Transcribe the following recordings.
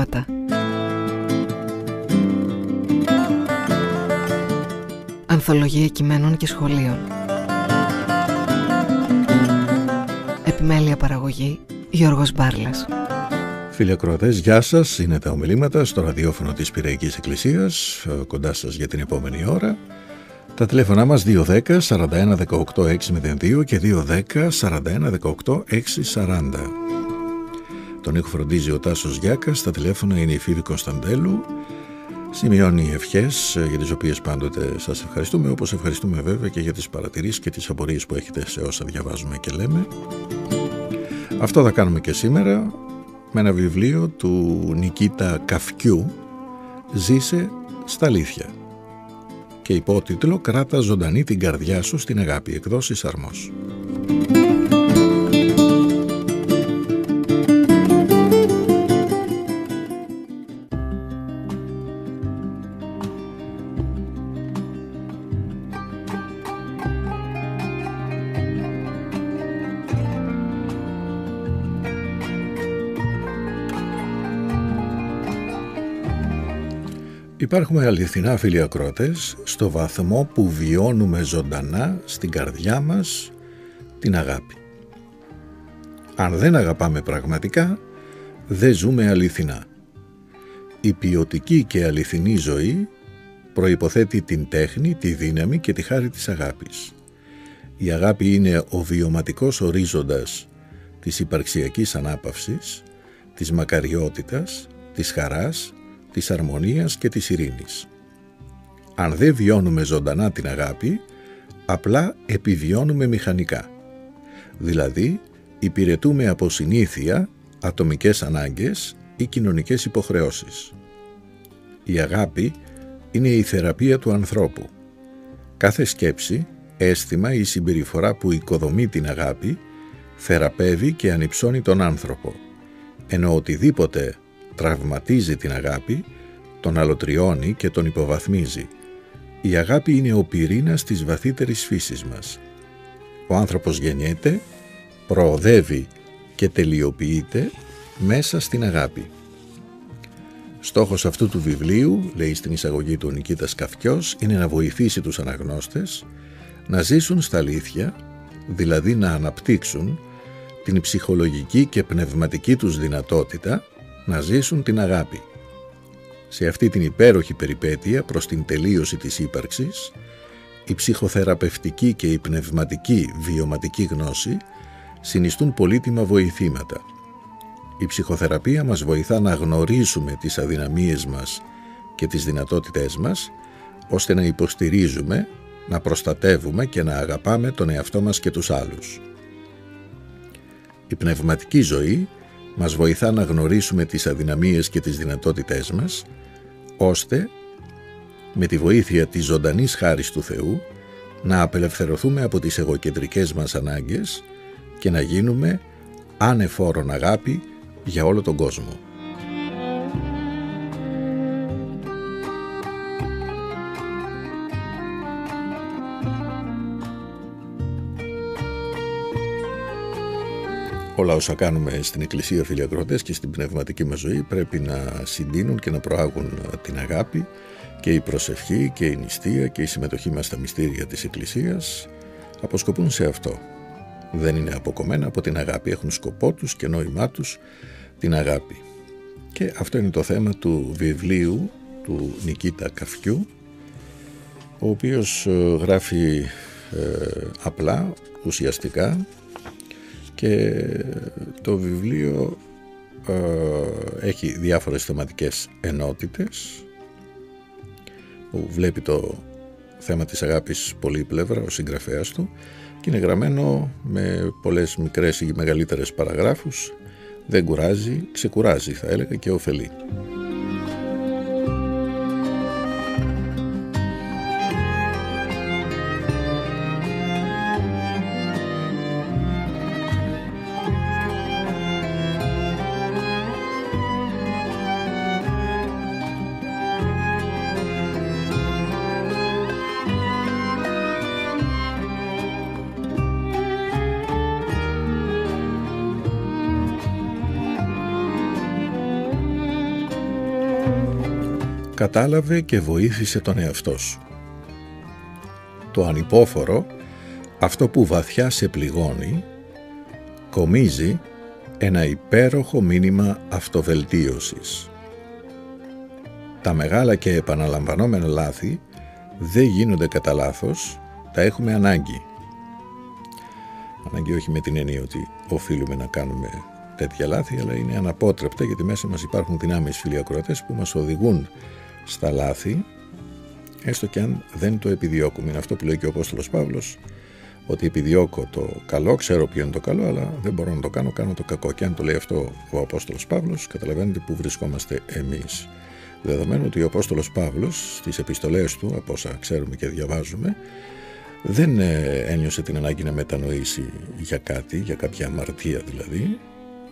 ομιλήματα. Ανθολογία κειμένων και σχολείων. Επιμέλεια παραγωγή Γιώργος Μπάρλας. Φίλοι ακροατές, γεια σας. Είναι τα ομιλήματα στο ραδιόφωνο της Πυραϊκής Εκκλησίας, κοντά σας για την επόμενη ώρα. Τα τηλέφωνά μας 210 41 18 602 και 210 41 18 640. Τον ήχο φροντίζει ο Τάσος Γιάκας, στα τηλέφωνα είναι η Φίβη Κωνσταντέλου. Σημειώνει ευχές για τις οποίες πάντοτε σας ευχαριστούμε, όπως ευχαριστούμε βέβαια και για τις παρατηρήσεις και τις απορίες που έχετε σε όσα διαβάζουμε και λέμε. Αυτό θα κάνουμε και σήμερα με ένα βιβλίο του Νικήτα Καφκιού «Ζήσε στα αλήθεια» και υπότιτλο «Κράτα ζωντανή την καρδιά σου στην αγάπη» εκδόσεις Αρμός. Υπάρχουμε αληθινά φίλοι ακρότες στο βαθμό που βιώνουμε ζωντανά στην καρδιά μας την αγάπη. Αν δεν αγαπάμε πραγματικά, δεν ζούμε αληθινά. Η ποιοτική και αληθινή ζωή προϋποθέτει την τέχνη, τη δύναμη και τη χάρη της αγάπης. Η αγάπη είναι ο βιωματικός ορίζοντας της υπαρξιακής ανάπαυσης, της μακαριότητας, της χαράς της αρμονίας και της ειρήνης. Αν δεν βιώνουμε ζωντανά την αγάπη, απλά επιβιώνουμε μηχανικά. Δηλαδή, υπηρετούμε από συνήθεια ατομικές ανάγκες ή κοινωνικές υποχρεώσεις. Η αγάπη είναι η θεραπεία του ανθρώπου. Κάθε σκέψη, αίσθημα ή συμπεριφορά που οικοδομεί την αγάπη θεραπεύει και ανυψώνει τον άνθρωπο, ενώ οτιδήποτε τραυματίζει την αγάπη, τον αλωτριώνει και τον υποβαθμίζει. Η αγάπη είναι ο πυρήνας της βαθύτερης φύσης μας. Ο άνθρωπος γεννιέται, προοδεύει και τελειοποιείται μέσα στην αγάπη. Στόχος αυτού του βιβλίου, λέει στην εισαγωγή του Νικήτας Καφκιός, είναι να βοηθήσει τους αναγνώστες να ζήσουν στα αλήθεια, δηλαδή να αναπτύξουν την ψυχολογική και πνευματική τους δυνατότητα να ζήσουν την αγάπη. Σε αυτή την υπέροχη περιπέτεια προς την τελείωση της ύπαρξης, η ψυχοθεραπευτική και η πνευματική βιωματική γνώση συνιστούν πολύτιμα βοηθήματα. Η ψυχοθεραπεία μας βοηθά να γνωρίσουμε τις αδυναμίες μας και τις δυνατότητές μας, ώστε να υποστηρίζουμε, να προστατεύουμε και να αγαπάμε τον εαυτό μας και τους άλλους. Η πνευματική ζωή μας βοηθά να γνωρίσουμε τις αδυναμίες και τις δυνατότητές μας, ώστε με τη βοήθεια της ζωντανής χάρης του Θεού να απελευθερωθούμε από τις εγωκεντρικές μας ανάγκες και να γίνουμε ανεφόρον αγάπη για όλο τον κόσμο. Όλα όσα κάνουμε στην Εκκλησία Φιλιακροτές και στην πνευματική μας ζωή πρέπει να συντείνουν και να προάγουν την αγάπη και η προσευχή και η νηστεία και η συμμετοχή μας στα μυστήρια της Εκκλησίας αποσκοπούν σε αυτό. Δεν είναι αποκομμένα από την αγάπη, έχουν σκοπό τους και νόημά τους την αγάπη. Και αυτό είναι το θέμα του βιβλίου του Νικήτα Καφιού ο οποίος ε, γράφει ε, απλά, ουσιαστικά και το βιβλίο ε, έχει διάφορες θεματικές ενότητες που βλέπει το θέμα της αγάπης πολύπλευρα ο συγγραφέας του και είναι γραμμένο με πολλές μικρές ή μεγαλύτερες παραγράφους δεν κουράζει, ξεκουράζει θα έλεγα και ωφελεί. Κατάλαβε και βοήθησε τον εαυτό σου. Το ανυπόφορο, αυτό που βαθιά σε πληγώνει, κομίζει ένα υπέροχο μήνυμα αυτοβελτίωσης. Τα μεγάλα και επαναλαμβανόμενα λάθη δεν γίνονται κατά λάθος, τα έχουμε ανάγκη. Ανάγκη όχι με την έννοια ότι οφείλουμε να κάνουμε τέτοια λάθη, αλλά είναι αναπότρεπτα γιατί μέσα μας υπάρχουν δυνάμεις φιλιακρότες που μας οδηγούν στα λάθη, έστω και αν δεν το επιδιώκουμε. Είναι αυτό που λέει και ο Απόστολος Παύλος, ότι επιδιώκω το καλό, ξέρω ποιο είναι το καλό, αλλά δεν μπορώ να το κάνω, κάνω το κακό. Και αν το λέει αυτό ο Απόστολος Παύλος, καταλαβαίνετε που βρισκόμαστε εμείς. Δεδομένου ότι ο Απόστολος Παύλος στις επιστολές του, από όσα ξέρουμε και διαβάζουμε, δεν ε, ένιωσε την ανάγκη να μετανοήσει για κάτι, για κάποια αμαρτία δηλαδή,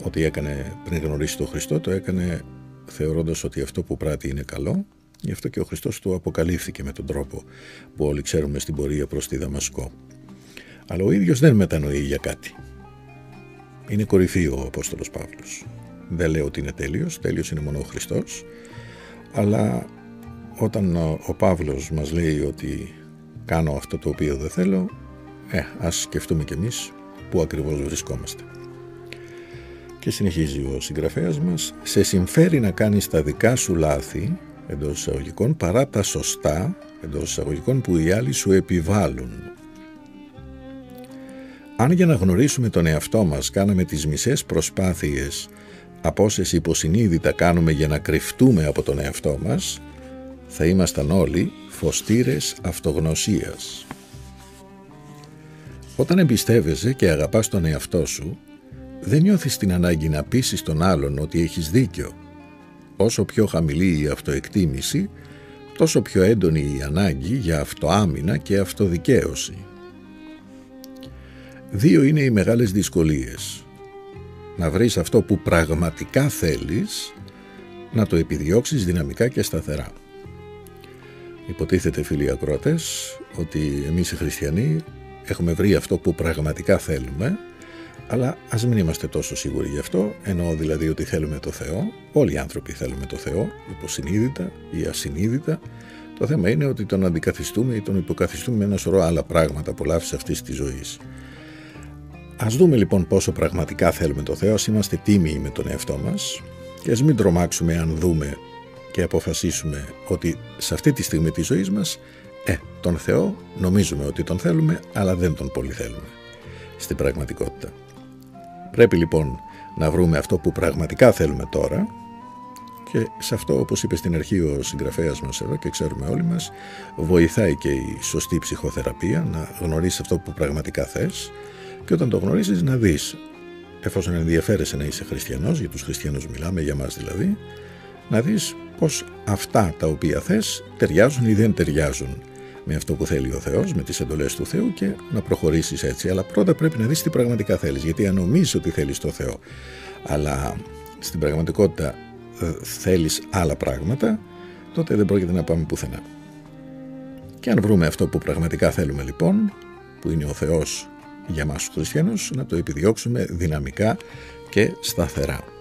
ότι έκανε πριν γνωρίσει τον Χριστό, το έκανε θεωρώντας ότι αυτό που πράττει είναι καλό, γι' αυτό και ο Χριστός του αποκαλύφθηκε με τον τρόπο που όλοι ξέρουμε στην πορεία προς τη Δαμασκό. Αλλά ο ίδιος δεν μετανοεί για κάτι. Είναι κορυφή ο Απόστολος Παύλος. Δεν λέω ότι είναι τέλειος, τέλειος είναι μόνο ο Χριστός, αλλά όταν ο Παύλος μας λέει ότι κάνω αυτό το οποίο δεν θέλω, ε, ας σκεφτούμε κι εμείς πού ακριβώς βρισκόμαστε. Και συνεχίζει ο συγγραφέας μας, σε συμφέρει να κάνεις τα δικά σου λάθη, εντός εισαγωγικών, παρά τα σωστά, εντός εισαγωγικών, που οι άλλοι σου επιβάλλουν. Αν για να γνωρίσουμε τον εαυτό μας κάναμε τις μισές προσπάθειες από όσες υποσυνείδητα κάνουμε για να κρυφτούμε από τον εαυτό μας, θα ήμασταν όλοι φωστήρες αυτογνωσίας. Όταν εμπιστεύεσαι και αγαπάς τον εαυτό σου, δεν νιώθεις την ανάγκη να πείσεις τον άλλον ότι έχεις δίκιο. Όσο πιο χαμηλή η αυτοεκτίμηση, τόσο πιο έντονη η ανάγκη για αυτοάμυνα και αυτοδικαίωση. Δύο είναι οι μεγάλες δυσκολίες να βρεις αυτό που πραγματικά θέλεις, να το επιδιώξεις δυναμικά και σταθερά. Υποτίθεται φίλοι ακρότες ότι εμείς οι χριστιανοί έχουμε βρει αυτό που πραγματικά θέλουμε, αλλά ας μην είμαστε τόσο σίγουροι γι' αυτό, εννοώ δηλαδή ότι θέλουμε το Θεό, όλοι οι άνθρωποι θέλουμε το Θεό, υποσυνείδητα ή ασυνείδητα, το θέμα είναι ότι τον αντικαθιστούμε ή τον υποκαθιστούμε με ένα σωρό άλλα πράγματα απολαύσει αυτής της ζωής. Ας δούμε λοιπόν πόσο πραγματικά θέλουμε το Θεό, ας είμαστε τίμιοι με τον εαυτό μας. Και ας μην τρομάξουμε αν δούμε και αποφασίσουμε ότι σε αυτή τη στιγμή της ζωής μας ε, τον Θεό νομίζουμε ότι τον θέλουμε αλλά δεν τον πολύ θέλουμε στην πραγματικότητα. Πρέπει λοιπόν να βρούμε αυτό που πραγματικά θέλουμε τώρα και σε αυτό όπως είπε στην αρχή ο συγγραφέας μας εδώ και ξέρουμε όλοι μας βοηθάει και η σωστή ψυχοθεραπεία να γνωρίσεις αυτό που πραγματικά θες και όταν το γνωρίζεις να δεις. Εφόσον ενδιαφέρεσαι να είσαι χριστιανός για τους χριστιανούς μιλάμε για μας δηλαδή να δεις πως αυτά τα οποία θες ταιριάζουν ή δεν ταιριάζουν με αυτό που θέλει ο Θεός, με τις εντολές του Θεού και να προχωρήσεις έτσι. Αλλά πρώτα πρέπει να δεις τι πραγματικά θέλεις, γιατί αν νομίζεις ότι θέλεις το Θεό, αλλά στην πραγματικότητα ε, θέλεις άλλα πράγματα, τότε δεν πρόκειται να πάμε πουθενά. Και αν βρούμε αυτό που πραγματικά θέλουμε λοιπόν, που είναι ο Θεός για μας τους χριστιανούς να το επιδιώξουμε δυναμικά και σταθερά.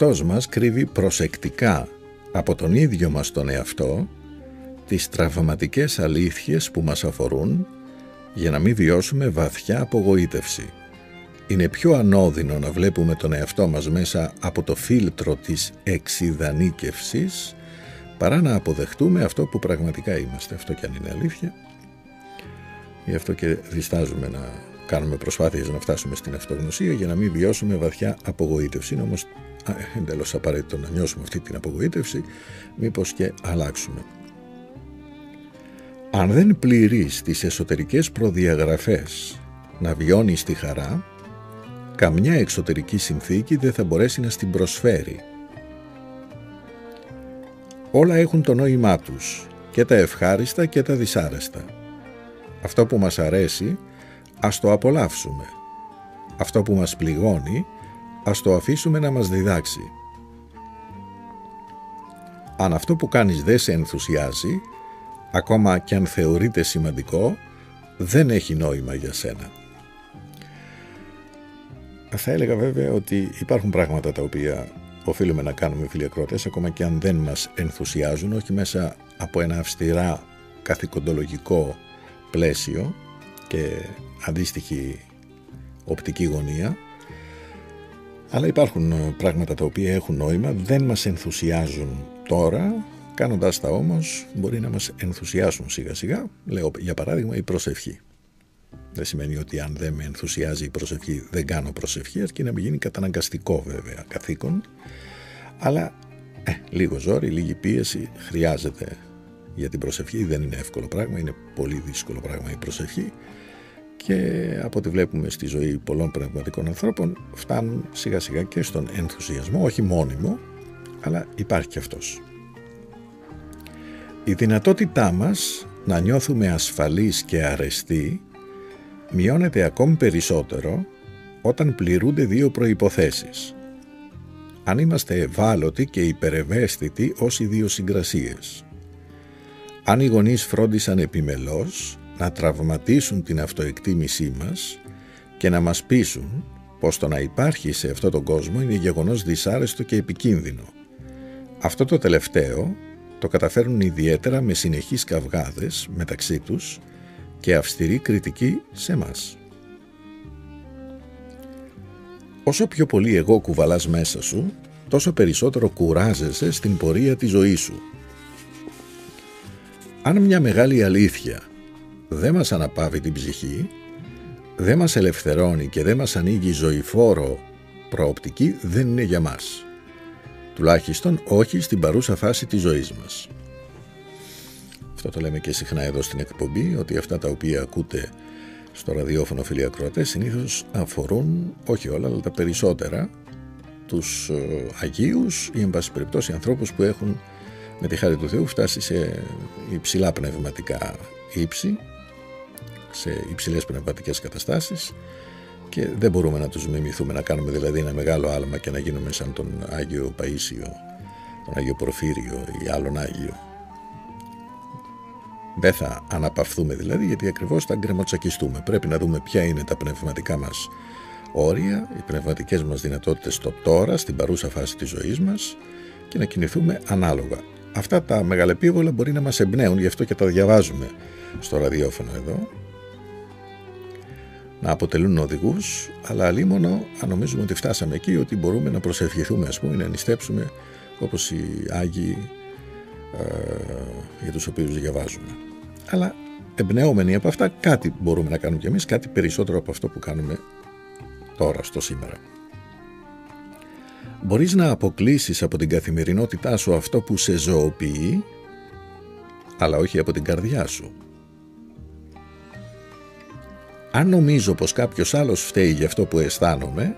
Εαυτός μας κρύβει προσεκτικά από τον ίδιο μας τον εαυτό τις τραυματικές αλήθειες που μας αφορούν για να μην βιώσουμε βαθιά απογοήτευση. Είναι πιο ανώδυνο να βλέπουμε τον εαυτό μας μέσα από το φίλτρο της εξειδανίκευσης παρά να αποδεχτούμε αυτό που πραγματικά είμαστε. Αυτό και αν είναι αλήθεια. Γι' αυτό και διστάζουμε να κάνουμε προσπάθειες να φτάσουμε στην αυτογνωσία για να μην βιώσουμε βαθιά απογοήτευση. Είναι όμως εντελώς απαραίτητο να νιώσουμε αυτή την απογοήτευση, μήπως και αλλάξουμε. Αν δεν πληρείς τις εσωτερικές προδιαγραφές να βιώνεις τη χαρά, καμιά εξωτερική συνθήκη δεν θα μπορέσει να στην προσφέρει. Όλα έχουν το νόημά τους, και τα ευχάριστα και τα δυσάρεστα. Αυτό που μας αρέσει, ας το απολαύσουμε. Αυτό που μας πληγώνει, ας το αφήσουμε να μας διδάξει. Αν αυτό που κάνεις δεν σε ενθουσιάζει, ακόμα και αν θεωρείται σημαντικό, δεν έχει νόημα για σένα. Θα έλεγα βέβαια ότι υπάρχουν πράγματα τα οποία οφείλουμε να κάνουμε φίλοι ακρότες, ακόμα και αν δεν μας ενθουσιάζουν, όχι μέσα από ένα αυστηρά καθηκοντολογικό πλαίσιο και αντίστοιχη οπτική γωνία, αλλά υπάρχουν πράγματα τα οποία έχουν νόημα, δεν μας ενθουσιάζουν τώρα, κάνοντας τα όμως μπορεί να μας ενθουσιάσουν σιγά σιγά, λέω για παράδειγμα η προσευχή. Δεν σημαίνει ότι αν δεν με ενθουσιάζει η προσευχή δεν κάνω προσευχή, αρκεί να μην γίνει καταναγκαστικό βέβαια καθήκον. Αλλά ε, λίγο ζόρι, λίγη πίεση χρειάζεται για την προσευχή. Δεν είναι εύκολο πράγμα, είναι πολύ δύσκολο πράγμα η προσευχή. Και από ό,τι βλέπουμε στη ζωή πολλών πνευματικών ανθρώπων φτάνουν σιγά σιγά και στον ενθουσιασμό, όχι μόνιμο, αλλά υπάρχει και αυτός. Η δυνατότητά μας να νιώθουμε ασφαλείς και αρεστοί μειώνεται ακόμη περισσότερο όταν πληρούνται δύο προϋποθέσεις. Αν είμαστε ευάλωτοι και υπερευαίσθητοι ως ιδιοσυγκρασίες. Αν οι γονείς φρόντισαν επιμελώς να τραυματίσουν την αυτοεκτίμησή μας και να μας πείσουν πως το να υπάρχει σε αυτό τον κόσμο είναι γεγονός δυσάρεστο και επικίνδυνο. Αυτό το τελευταίο το καταφέρνουν ιδιαίτερα με συνεχείς καυγάδες μεταξύ τους και αυστηρή κριτική σε μας. Όσο πιο πολύ εγώ κουβαλάς μέσα σου, τόσο περισσότερο κουράζεσαι στην πορεία της ζωής σου. Αν μια μεγάλη αλήθεια δεν μας αναπαύει την ψυχή, δεν μας ελευθερώνει και δεν μας ανοίγει ζωηφόρο προοπτική, δεν είναι για μας. Τουλάχιστον όχι στην παρούσα φάση της ζωής μας. Αυτό το λέμε και συχνά εδώ στην εκπομπή, ότι αυτά τα οποία ακούτε στο ραδιόφωνο φίλοι ακροατές συνήθως αφορούν, όχι όλα, αλλά τα περισσότερα, τους ε, Αγίους ή εν πάση περιπτώσει ανθρώπους που έχουν με τη χάρη του Θεού φτάσει σε υψηλά πνευματικά ύψη, σε υψηλές πνευματικές καταστάσεις και δεν μπορούμε να τους μιμηθούμε να κάνουμε δηλαδή ένα μεγάλο άλμα και να γίνουμε σαν τον Άγιο Παΐσιο, τον Άγιο Προφύριο ή άλλον Άγιο δεν θα αναπαυθούμε δηλαδή γιατί ακριβώς θα γκρεμοτσακιστούμε. Πρέπει να δούμε ποια είναι τα πνευματικά μας όρια, οι πνευματικές μας δυνατότητες στο τώρα, στην παρούσα φάση της ζωής μας και να κινηθούμε ανάλογα. Αυτά τα μεγαλεπίβολα μπορεί να μας εμπνέουν, γι' αυτό και τα διαβάζουμε στο ραδιόφωνο εδώ, να αποτελούν οδηγούς, αλλά αλίμονο αν νομίζουμε ότι φτάσαμε εκεί, ότι μπορούμε να προσευχηθούμε, ας πούμε, να νηστέψουμε όπως οι Άγιοι ε, για τους οποίους διαβάζουμε αλλά εμπνεόμενοι από αυτά κάτι μπορούμε να κάνουμε κι εμείς, κάτι περισσότερο από αυτό που κάνουμε τώρα στο σήμερα. Μπορείς να αποκλείσεις από την καθημερινότητά σου αυτό που σε ζωοποιεί, αλλά όχι από την καρδιά σου. Αν νομίζω πως κάποιος άλλος φταίει για αυτό που αισθάνομαι,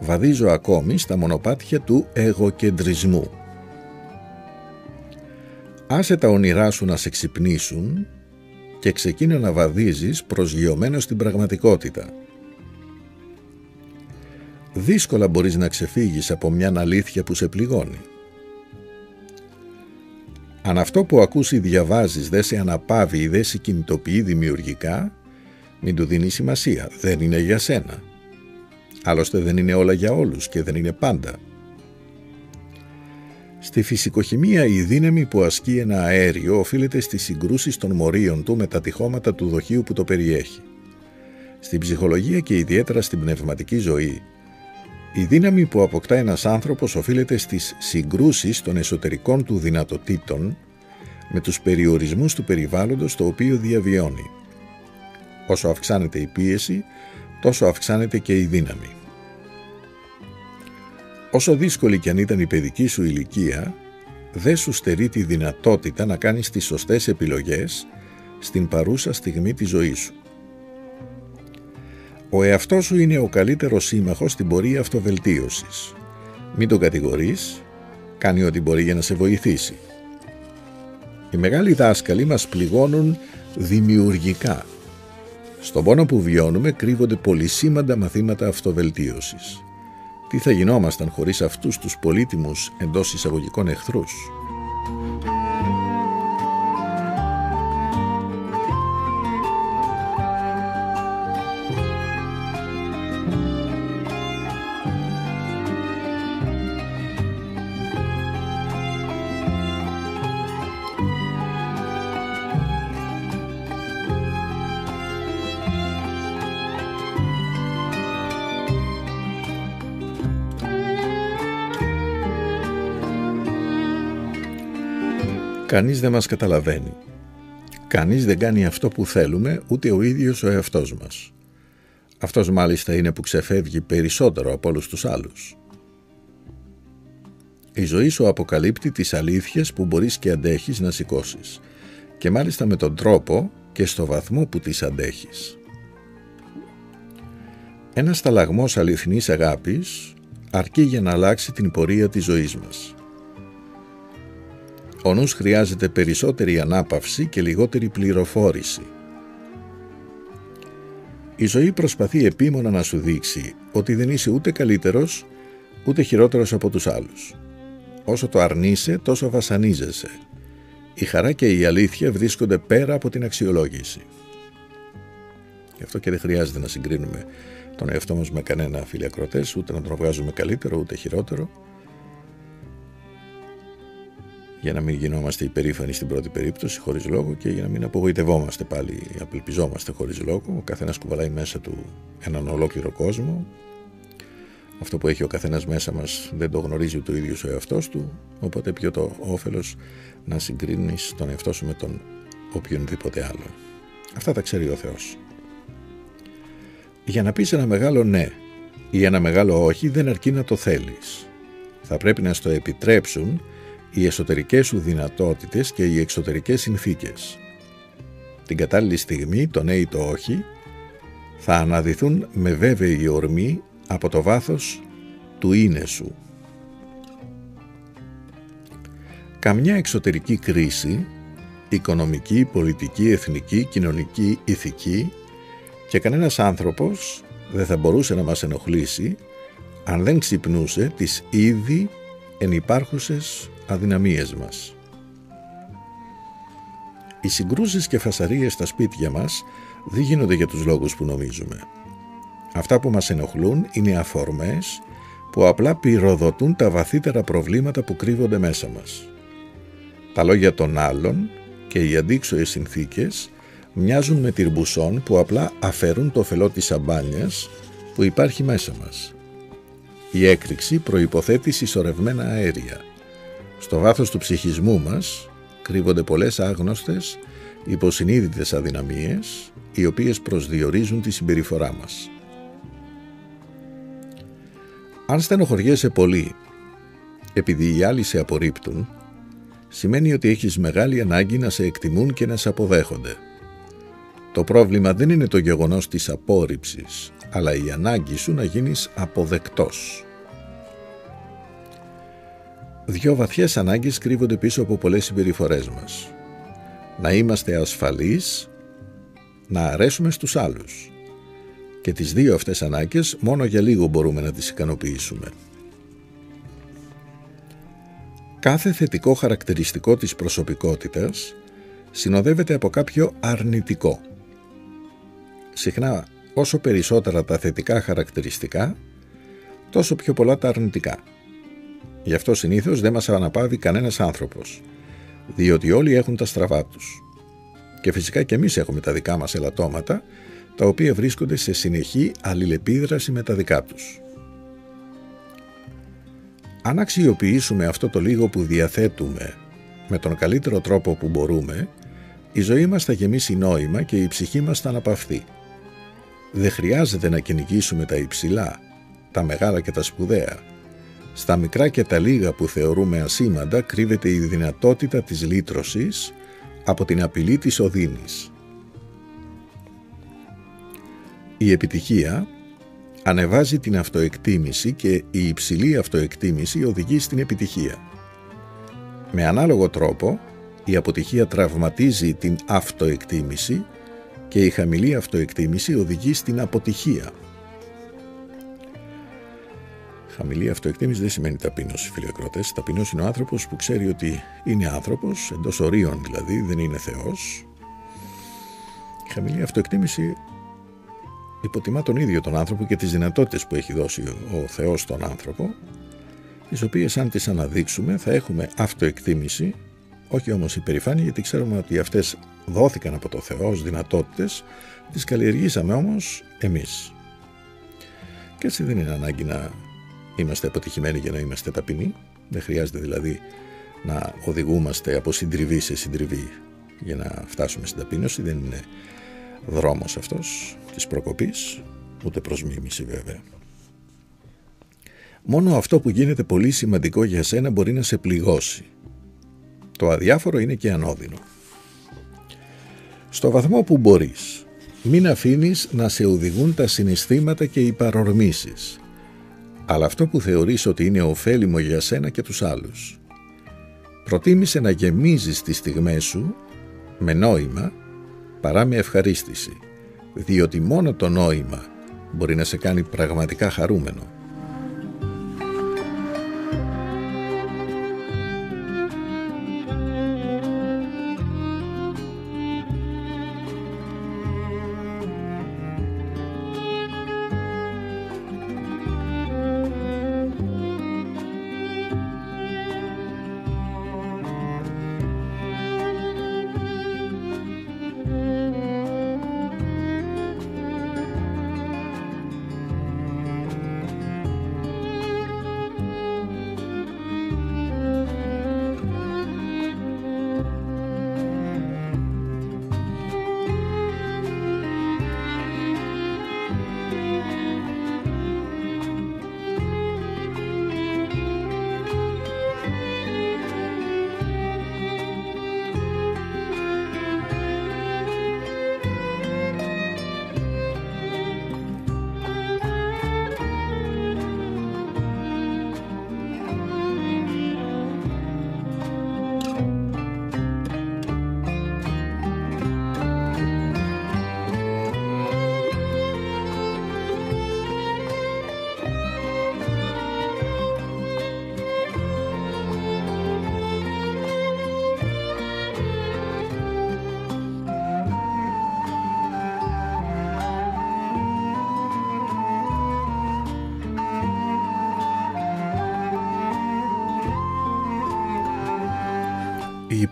βαδίζω ακόμη στα μονοπάτια του εγωκεντρισμού Άσε τα όνειρά σου να σε ξυπνήσουν και ξεκίνη να βαδίζεις προσγειωμένο στην πραγματικότητα. Δύσκολα μπορείς να ξεφύγεις από μια αλήθεια που σε πληγώνει. Αν αυτό που ακούς ή διαβάζεις δεν σε αναπαύει ή δεν σε κινητοποιεί δημιουργικά, μην του δίνει σημασία, δεν είναι για σένα. Άλλωστε δεν είναι όλα για όλους και δεν είναι πάντα. Στη φυσικοχημία η δύναμη που ασκεί ένα αέριο οφείλεται στις συγκρούσεις των μορίων του με τα τυχώματα του δοχείου που το περιέχει. Στην ψυχολογία και ιδιαίτερα στην πνευματική ζωή, η δύναμη που αποκτά ένας άνθρωπος οφείλεται στις συγκρούσεις των εσωτερικών του δυνατοτήτων με τους περιορισμούς του περιβάλλοντος το οποίο διαβιώνει. Όσο αυξάνεται η πίεση, τόσο αυξάνεται και η δύναμη. Όσο δύσκολη κι αν ήταν η παιδική σου ηλικία, δεν σου στερεί τη δυνατότητα να κάνεις τις σωστές επιλογές στην παρούσα στιγμή της ζωής σου. Ο εαυτός σου είναι ο καλύτερος σύμμαχος στην πορεία αυτοβελτίωσης. Μην τον κατηγορείς, κάνει ό,τι μπορεί για να σε βοηθήσει. Οι μεγάλοι δάσκαλοι μας πληγώνουν δημιουργικά. Στον πόνο που βιώνουμε κρύβονται πολυσήμαντα μαθήματα αυτοβελτίωσης. Τι θα γινόμασταν χωρίς αυτούς τους πολύτιμους εντός εισαγωγικών εχθρούς; Κανείς δεν μας καταλαβαίνει. Κανείς δεν κάνει αυτό που θέλουμε, ούτε ο ίδιος ο εαυτός μας. Αυτός μάλιστα είναι που ξεφεύγει περισσότερο από όλους τους άλλους. Η ζωή σου αποκαλύπτει τις αλήθειες που μπορείς και αντέχεις να σηκώσεις και μάλιστα με τον τρόπο και στο βαθμό που τις αντέχεις. Ένας σταλαγμός αληθινής αγάπης αρκεί για να αλλάξει την πορεία της ζωής μας. Ο νους χρειάζεται περισσότερη ανάπαυση και λιγότερη πληροφόρηση. Η ζωή προσπαθεί επίμονα να σου δείξει ότι δεν είσαι ούτε καλύτερος ούτε χειρότερος από τους άλλους. Όσο το αρνείσαι τόσο βασανίζεσαι. Η χαρά και η αλήθεια βρίσκονται πέρα από την αξιολόγηση. Γι' αυτό και δεν χρειάζεται να συγκρίνουμε τον εαυτό μας με κανένα φίλοι ούτε να τον βγάζουμε καλύτερο ούτε χειρότερο για να μην γινόμαστε υπερήφανοι στην πρώτη περίπτωση χωρίς λόγο και για να μην απογοητευόμαστε πάλι, απελπιζόμαστε χωρίς λόγο. Ο καθένας κουβαλάει μέσα του έναν ολόκληρο κόσμο. Αυτό που έχει ο καθένας μέσα μας δεν το γνωρίζει ούτε ο ίδιος ο εαυτός του, οπότε πιο το όφελος να συγκρίνεις τον εαυτό σου με τον οποιονδήποτε άλλο. Αυτά τα ξέρει ο Θεός. Για να πεις ένα μεγάλο ναι ή ένα μεγάλο όχι δεν αρκεί να το θέλεις. Θα πρέπει να στο επιτρέψουν οι εσωτερικές σου δυνατότητες και οι εξωτερικές συνθήκες. Την κατάλληλη στιγμή, το ναι ή το όχι, θα αναδυθούν με βέβαιη ορμή από το βάθος του είναι σου. Καμιά εξωτερική κρίση, οικονομική, πολιτική, εθνική, κοινωνική, ηθική και κανένας άνθρωπος δεν θα μπορούσε να μας ενοχλήσει αν δεν ξυπνούσε τις ήδη ενυπάρχουσες αδυναμίες μας. Οι συγκρούσεις και φασαρίες στα σπίτια μας δεν γίνονται για τους λόγους που νομίζουμε. Αυτά που μας ενοχλούν είναι αφορμές που απλά πυροδοτούν τα βαθύτερα προβλήματα που κρύβονται μέσα μας. Τα λόγια των άλλων και οι αντίξωες συνθήκες μοιάζουν με τυρμπουσών που απλά αφαιρούν το φελό της σαμπάνιας που υπάρχει μέσα μας. Η έκρηξη προϋποθέτει συσσωρευμένα αέρια – στο βάθος του ψυχισμού μας κρύβονται πολλές άγνωστες, υποσυνείδητες αδυναμίες, οι οποίες προσδιορίζουν τη συμπεριφορά μας. Αν στενοχωριέσαι πολύ, επειδή οι άλλοι σε απορρίπτουν, σημαίνει ότι έχεις μεγάλη ανάγκη να σε εκτιμούν και να σε αποδέχονται. Το πρόβλημα δεν είναι το γεγονός της απόρριψης, αλλά η ανάγκη σου να γίνεις αποδεκτός. Δύο βαθιές ανάγκες κρύβονται πίσω από πολλές συμπεριφορές μας. Να είμαστε ασφαλείς, να αρέσουμε στους άλλους. Και τις δύο αυτές ανάγκες μόνο για λίγο μπορούμε να τις ικανοποιήσουμε. Κάθε θετικό χαρακτηριστικό της προσωπικότητας συνοδεύεται από κάποιο αρνητικό. Συχνά όσο περισσότερα τα θετικά χαρακτηριστικά, τόσο πιο πολλά τα αρνητικά. Γι' αυτό συνήθως δεν μας αναπαύει κανένας άνθρωπος, διότι όλοι έχουν τα στραβά τους. Και φυσικά και εμείς έχουμε τα δικά μας ελαττώματα, τα οποία βρίσκονται σε συνεχή αλληλεπίδραση με τα δικά τους. Αν αξιοποιήσουμε αυτό το λίγο που διαθέτουμε με τον καλύτερο τρόπο που μπορούμε, η ζωή μας θα γεμίσει νόημα και η ψυχή μας θα αναπαυθεί. Δεν χρειάζεται να κυνηγήσουμε τα υψηλά, τα μεγάλα και τα σπουδαία, στα μικρά και τα λίγα που θεωρούμε ασήμαντα κρύβεται η δυνατότητα της λύτρωσης από την απειλή της οδύνης. Η επιτυχία ανεβάζει την αυτοεκτίμηση και η υψηλή αυτοεκτίμηση οδηγεί στην επιτυχία. Με ανάλογο τρόπο, η αποτυχία τραυματίζει την αυτοεκτίμηση και η χαμηλή αυτοεκτίμηση οδηγεί στην αποτυχία. Χαμηλή αυτοεκτίμηση δεν σημαίνει ταπείνωση, φίλοι ακρότε. Ταπεινός είναι ο άνθρωπος που ξέρει ότι είναι άνθρωπος, εντός ορίων δηλαδή, δεν είναι Θεός. Η χαμηλή αυτοεκτίμηση υποτιμά τον ίδιο τον άνθρωπο και τις δυνατότητες που έχει δώσει ο Θεός στον άνθρωπο, τις οποίες αν τις αναδείξουμε θα έχουμε αυτοεκτίμηση, όχι όμως υπερηφάνεια, γιατί ξέρουμε ότι αυτές δόθηκαν από το Θεό ως δυνατότητες, τις καλλιεργήσαμε όμως εμείς. Και έτσι δεν είναι ανάγκη να είμαστε αποτυχημένοι για να είμαστε ταπεινοί. Δεν χρειάζεται δηλαδή να οδηγούμαστε από συντριβή σε συντριβή για να φτάσουμε στην ταπείνωση. Δεν είναι δρόμος αυτός της προκοπής, ούτε προς μίμηση βέβαια. Μόνο αυτό που γίνεται πολύ σημαντικό για σένα μπορεί να σε πληγώσει. Το αδιάφορο είναι και ανώδυνο. Στο βαθμό που μπορείς, μην αφήνεις να σε οδηγούν τα συναισθήματα και οι παρορμήσεις αλλά αυτό που θεωρείς ότι είναι ωφέλιμο για σένα και τους άλλους. Προτίμησε να γεμίζεις τις στιγμές σου με νόημα παρά με ευχαρίστηση, διότι μόνο το νόημα μπορεί να σε κάνει πραγματικά χαρούμενο.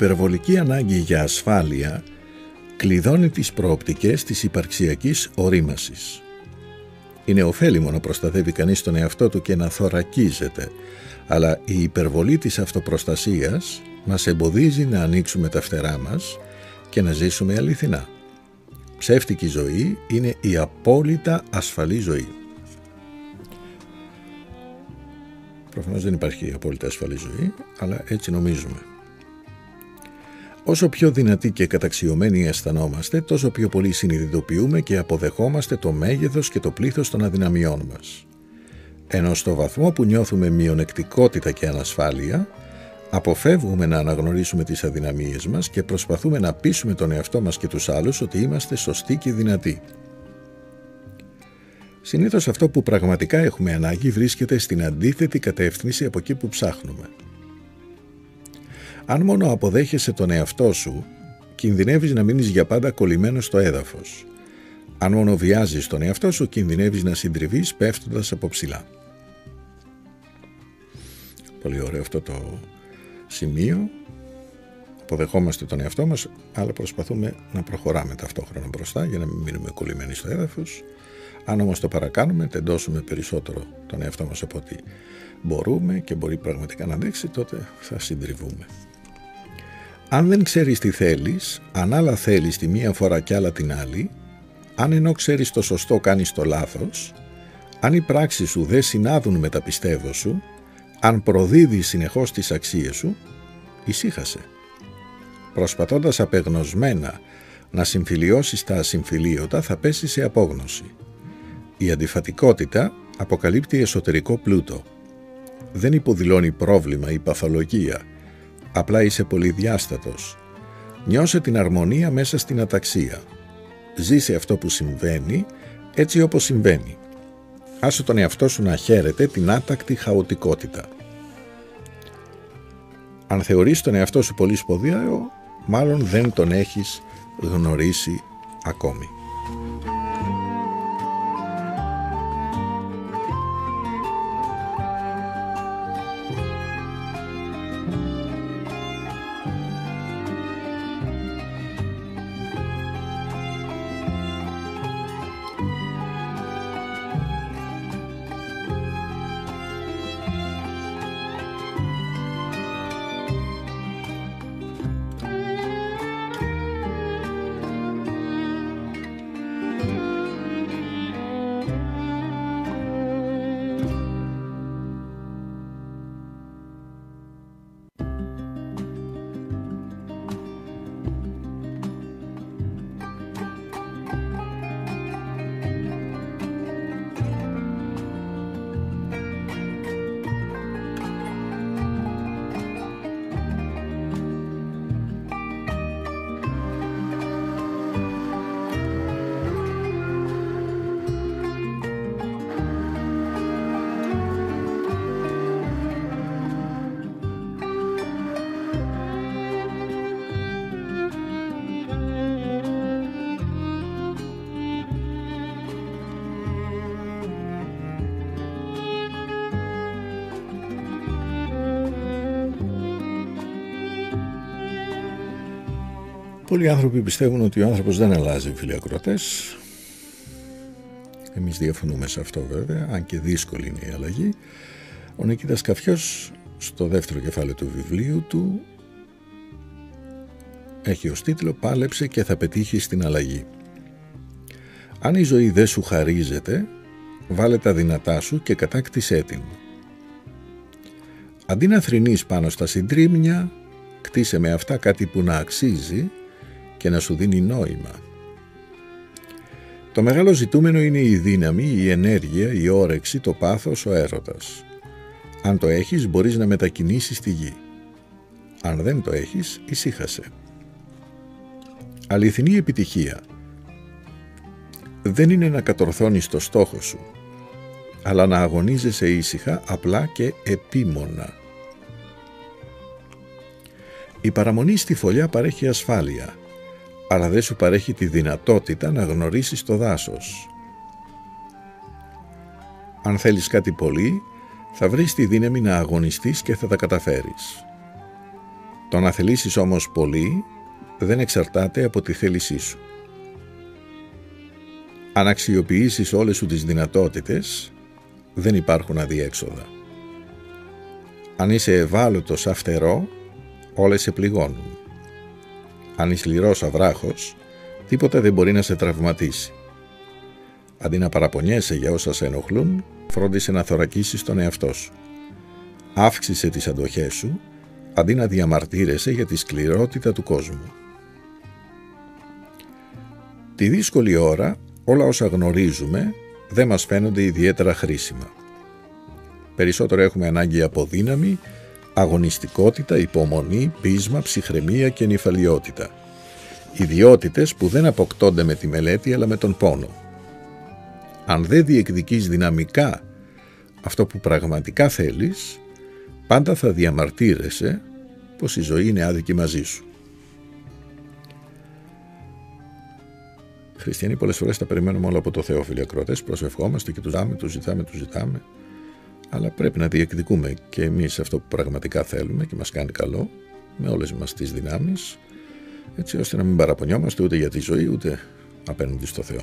Υπερβολική ανάγκη για ασφάλεια κλειδώνει τις προοπτικές της υπαρξιακής ορίμασης. Είναι ωφέλιμο να προστατεύει κανείς τον εαυτό του και να θωρακίζεται, αλλά η υπερβολή της αυτοπροστασίας μας εμποδίζει να ανοίξουμε τα φτερά μας και να ζήσουμε αληθινά. Ψεύτικη ζωή είναι η απόλυτα ασφαλή ζωή. Προφανώς δεν υπάρχει απόλυτα ασφαλή ζωή, αλλά έτσι νομίζουμε. Όσο πιο δυνατοί και καταξιωμένοι αισθανόμαστε, τόσο πιο πολύ συνειδητοποιούμε και αποδεχόμαστε το μέγεθος και το πλήθος των αδυναμιών μας. Ενώ στο βαθμό που νιώθουμε μειονεκτικότητα και ανασφάλεια, αποφεύγουμε να αναγνωρίσουμε τις αδυναμίες μας και προσπαθούμε να πείσουμε τον εαυτό μας και τους άλλους ότι είμαστε σωστοί και δυνατοί. Συνήθως αυτό που πραγματικά έχουμε ανάγκη βρίσκεται στην αντίθετη κατεύθυνση από εκεί που ψάχνουμε. Αν μόνο αποδέχεσαι τον εαυτό σου, κινδυνεύεις να μείνεις για πάντα κολλημένος στο έδαφος. Αν μόνο βιάζεις τον εαυτό σου, κινδυνεύεις να συντριβείς πέφτοντας από ψηλά. Πολύ ωραίο αυτό το σημείο. Αποδεχόμαστε τον εαυτό μας, αλλά προσπαθούμε να προχωράμε ταυτόχρονα μπροστά για να μην μείνουμε κολλημένοι στο έδαφος. Αν όμως το παρακάνουμε, τεντώσουμε περισσότερο τον εαυτό μας από ότι μπορούμε και μπορεί πραγματικά να αντέξει, τότε θα συντριβούμε. Αν δεν ξέρεις τι θέλεις, αν άλλα θέλεις τη μία φορά κι άλλα την άλλη, αν ενώ ξέρεις το σωστό κάνεις το λάθος, αν οι πράξεις σου δεν συνάδουν με τα πιστεύω σου, αν προδίδεις συνεχώς τις αξίες σου, ησύχασε. προσπαθώντας απεγνωσμένα να συμφιλιώσεις τα ασυμφιλίωτα θα πέσει σε απόγνωση. Η αντιφατικότητα αποκαλύπτει εσωτερικό πλούτο. Δεν υποδηλώνει πρόβλημα ή παθολογία. Απλά είσαι πολυδιάστατος. Νιώσε την αρμονία μέσα στην αταξία. Ζήσε αυτό που συμβαίνει έτσι όπως συμβαίνει. Άσε τον εαυτό σου να χαίρεται την άτακτη χαοτικότητα. Αν θεωρείς τον εαυτό σου πολύ σποδίαιο, μάλλον δεν τον έχεις γνωρίσει ακόμη. Πολλοί άνθρωποι πιστεύουν ότι ο άνθρωπος δεν αλλάζει, φίλοι ακροτές. Εμείς διαφωνούμε σε αυτό βέβαια, αν και δύσκολη είναι η αλλαγή. Ο Νικήτας Καφιός, στο δεύτερο κεφάλαιο του βιβλίου του, έχει ως τίτλο «Πάλεψε και θα πετύχει στην αλλαγή». Αν η ζωή δεν σου χαρίζεται, βάλε τα δυνατά σου και κατάκτησέ την. Αντί να θρυνείς πάνω στα συντρίμμια, κτίσε με αυτά κάτι που να αξίζει και να σου δίνει νόημα. Το μεγάλο ζητούμενο είναι η δύναμη, η ενέργεια, η όρεξη, το πάθος, ο έρωτας. Αν το έχεις μπορείς να μετακινήσεις τη γη. Αν δεν το έχεις, ησύχασε. Αληθινή επιτυχία δεν είναι να κατορθώνεις το στόχο σου, αλλά να αγωνίζεσαι ήσυχα, απλά και επίμονα. Η παραμονή στη φωλιά παρέχει ασφάλεια, αλλά δεν σου παρέχει τη δυνατότητα να γνωρίσεις το δάσος. Αν θέλεις κάτι πολύ, θα βρεις τη δύναμη να αγωνιστείς και θα τα καταφέρεις. Το να θελήσεις όμως πολύ δεν εξαρτάται από τη θέλησή σου. Αν αξιοποιήσεις όλες σου τις δυνατότητες, δεν υπάρχουν αδιέξοδα. Αν είσαι ευάλωτος αυτερό, όλες σε πληγώνουν. Αν είσαι λυρός αβράχος, τίποτα δεν μπορεί να σε τραυματίσει. Αντί να παραπονιέσαι για όσα σε ενοχλούν, φρόντισε να θωρακίσεις τον εαυτό σου. Αύξησε τις αντοχές σου, αντί να διαμαρτύρεσαι για τη σκληρότητα του κόσμου. Τη δύσκολη ώρα, όλα όσα γνωρίζουμε δεν μας φαίνονται ιδιαίτερα χρήσιμα. Περισσότερο έχουμε ανάγκη από δύναμη αγωνιστικότητα, υπομονή, πείσμα, ψυχραιμία και νυφαλιότητα. Ιδιότητες που δεν αποκτώνται με τη μελέτη αλλά με τον πόνο. Αν δεν διεκδικείς δυναμικά αυτό που πραγματικά θέλεις, πάντα θα διαμαρτύρεσαι πως η ζωή είναι άδικη μαζί σου. Χριστιανοί πολλές φορές τα περιμένουμε όλα από το Θεό, φίλοι ακρότες, προσευχόμαστε και τους ζητάμε, τους ζητάμε, τους ζητάμε αλλά πρέπει να διεκδικούμε και εμείς αυτό που πραγματικά θέλουμε και μας κάνει καλό με όλες μας τις δυνάμεις έτσι ώστε να μην παραπονιόμαστε ούτε για τη ζωή ούτε απέναντι στο Θεό.